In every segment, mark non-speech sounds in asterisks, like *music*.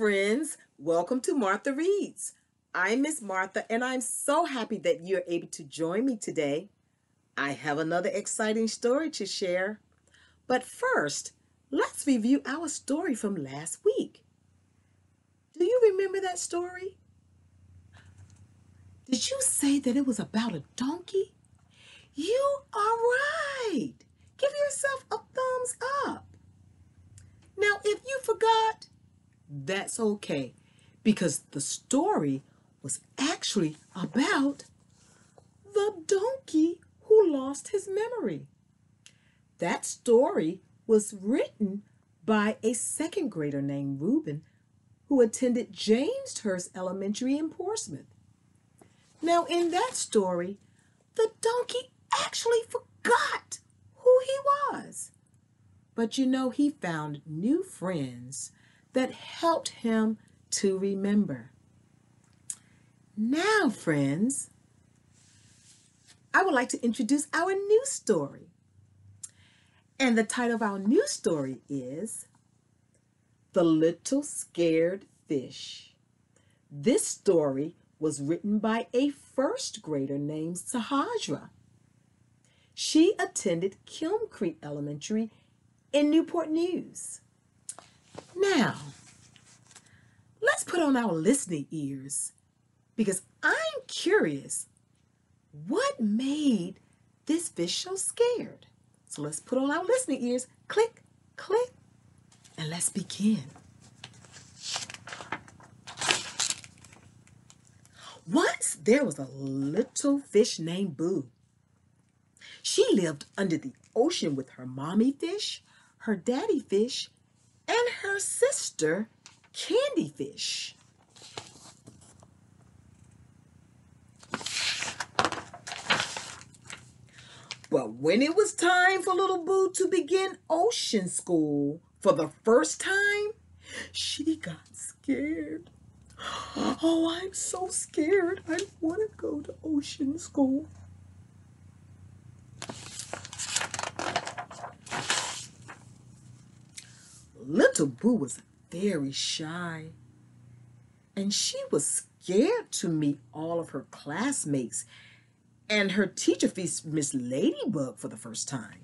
friends. Welcome to Martha Reads. I'm Miss Martha, and I'm so happy that you're able to join me today. I have another exciting story to share. But first, let's review our story from last week. Do you remember that story? Did you say that it was about a donkey? You are right. Give yourself a thumbs up. Now, if you forgot, that's okay because the story was actually about the donkey who lost his memory. That story was written by a second grader named Reuben who attended James Jameshurst Elementary in Portsmouth. Now, in that story, the donkey actually forgot who he was. But you know, he found new friends that helped him to remember. Now, friends, I would like to introduce our new story. And the title of our new story is The Little Scared Fish. This story was written by a first grader named Sahajra. She attended Kiln Creek Elementary in Newport News. Now, let's put on our listening ears because I'm curious what made this fish so scared? So let's put on our listening ears. Click, click, and let's begin. Once there was a little fish named Boo. She lived under the ocean with her mommy fish, her daddy fish, and her sister, Candyfish. But when it was time for little Boo to begin ocean school for the first time, she got scared. *gasps* Oh, I'm so scared. I want to go to ocean school. Little Boo was very shy, and she was scared to meet all of her classmates and her teacher, Miss Ladybug, for the first time.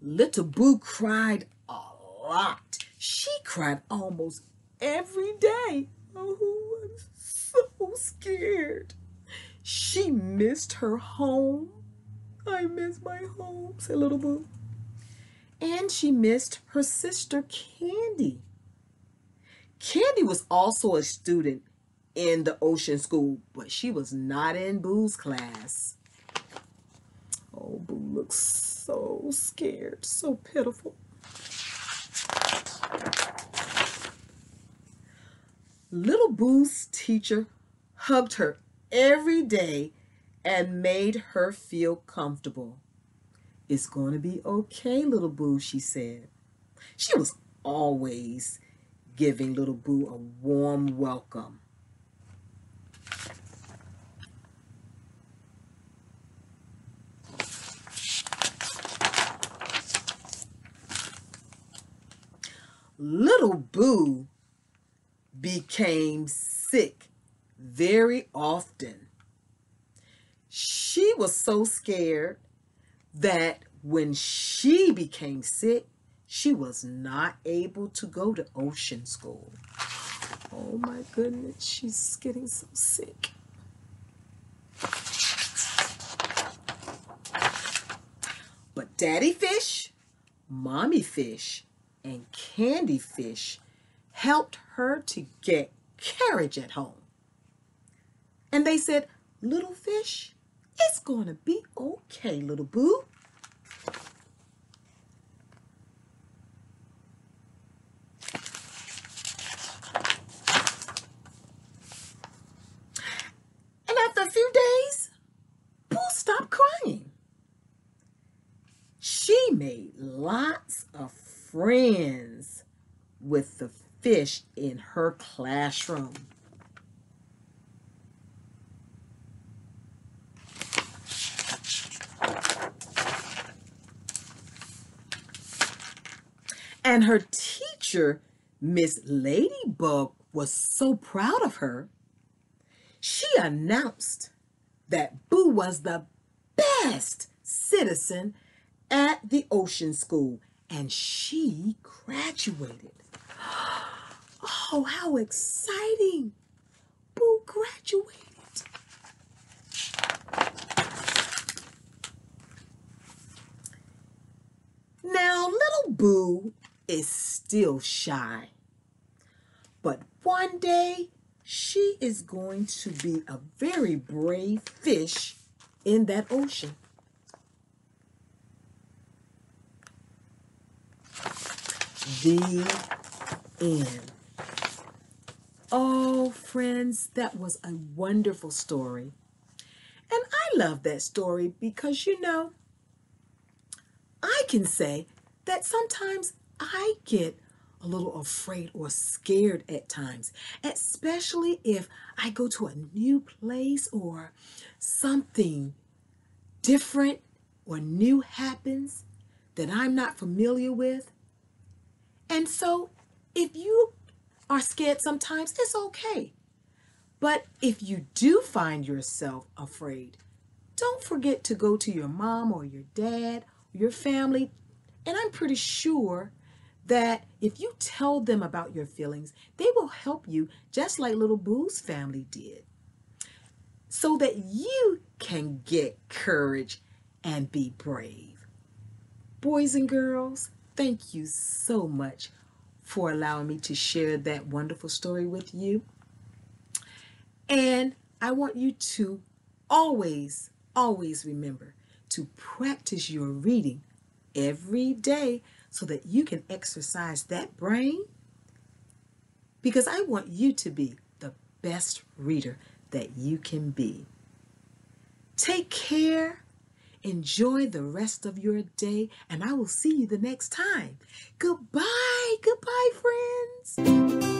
Little Boo cried a lot. She cried almost every day. Oh, I'm so scared. She missed her home. I miss my home, said Little Boo. And she missed her sister Candy. Candy was also a student in the ocean school, but she was not in Boo's class. Oh, Boo looks so scared, so pitiful. Little Boo's teacher hugged her every day and made her feel comfortable. It's going to be okay, little boo, she said. She was always giving little boo a warm welcome. Little Boo became sick very often. She was so scared that when she became sick, she was not able to go to ocean school. Oh my goodness, she's getting so sick. But Daddy Fish, Mommy Fish, and Candy Fish helped her to get carriage at home. And they said, Little fish, it's going to be okay, little boo. And after a few days, Boo stopped crying. She made lots of friends with the fish in her classroom. And her teacher, Miss Ladybug, was so proud of her. She announced that Boo was the best citizen at the ocean school and she graduated. *gasps* Oh, how exciting! Boo graduated. Now, little Boo is still shy. But one day, she is going to be a very brave fish in that ocean. The end. Oh, friends, that was a wonderful story. And I love that story because, you know, I can say that sometimes I get a little afraid or scared at times, especially if I go to a new place or something different or new happens that I'm not familiar with. And so, if you are scared sometimes, it's okay. But if you do find yourself afraid, don't forget to go to your mom or your dad, your family, and I'm pretty sure that if you tell them about your feelings, they will help you just like little Boo's family did. So that you can get courage and be brave. Boys and girls, thank you so much for allowing me to share that wonderful story with you. And I want you to always, always remember to practice your reading every day so that you can exercise that brain? Because I want you to be the best reader that you can be. Take care. Enjoy the rest of your day, and I will see you the next time. Goodbye. Goodbye, friends.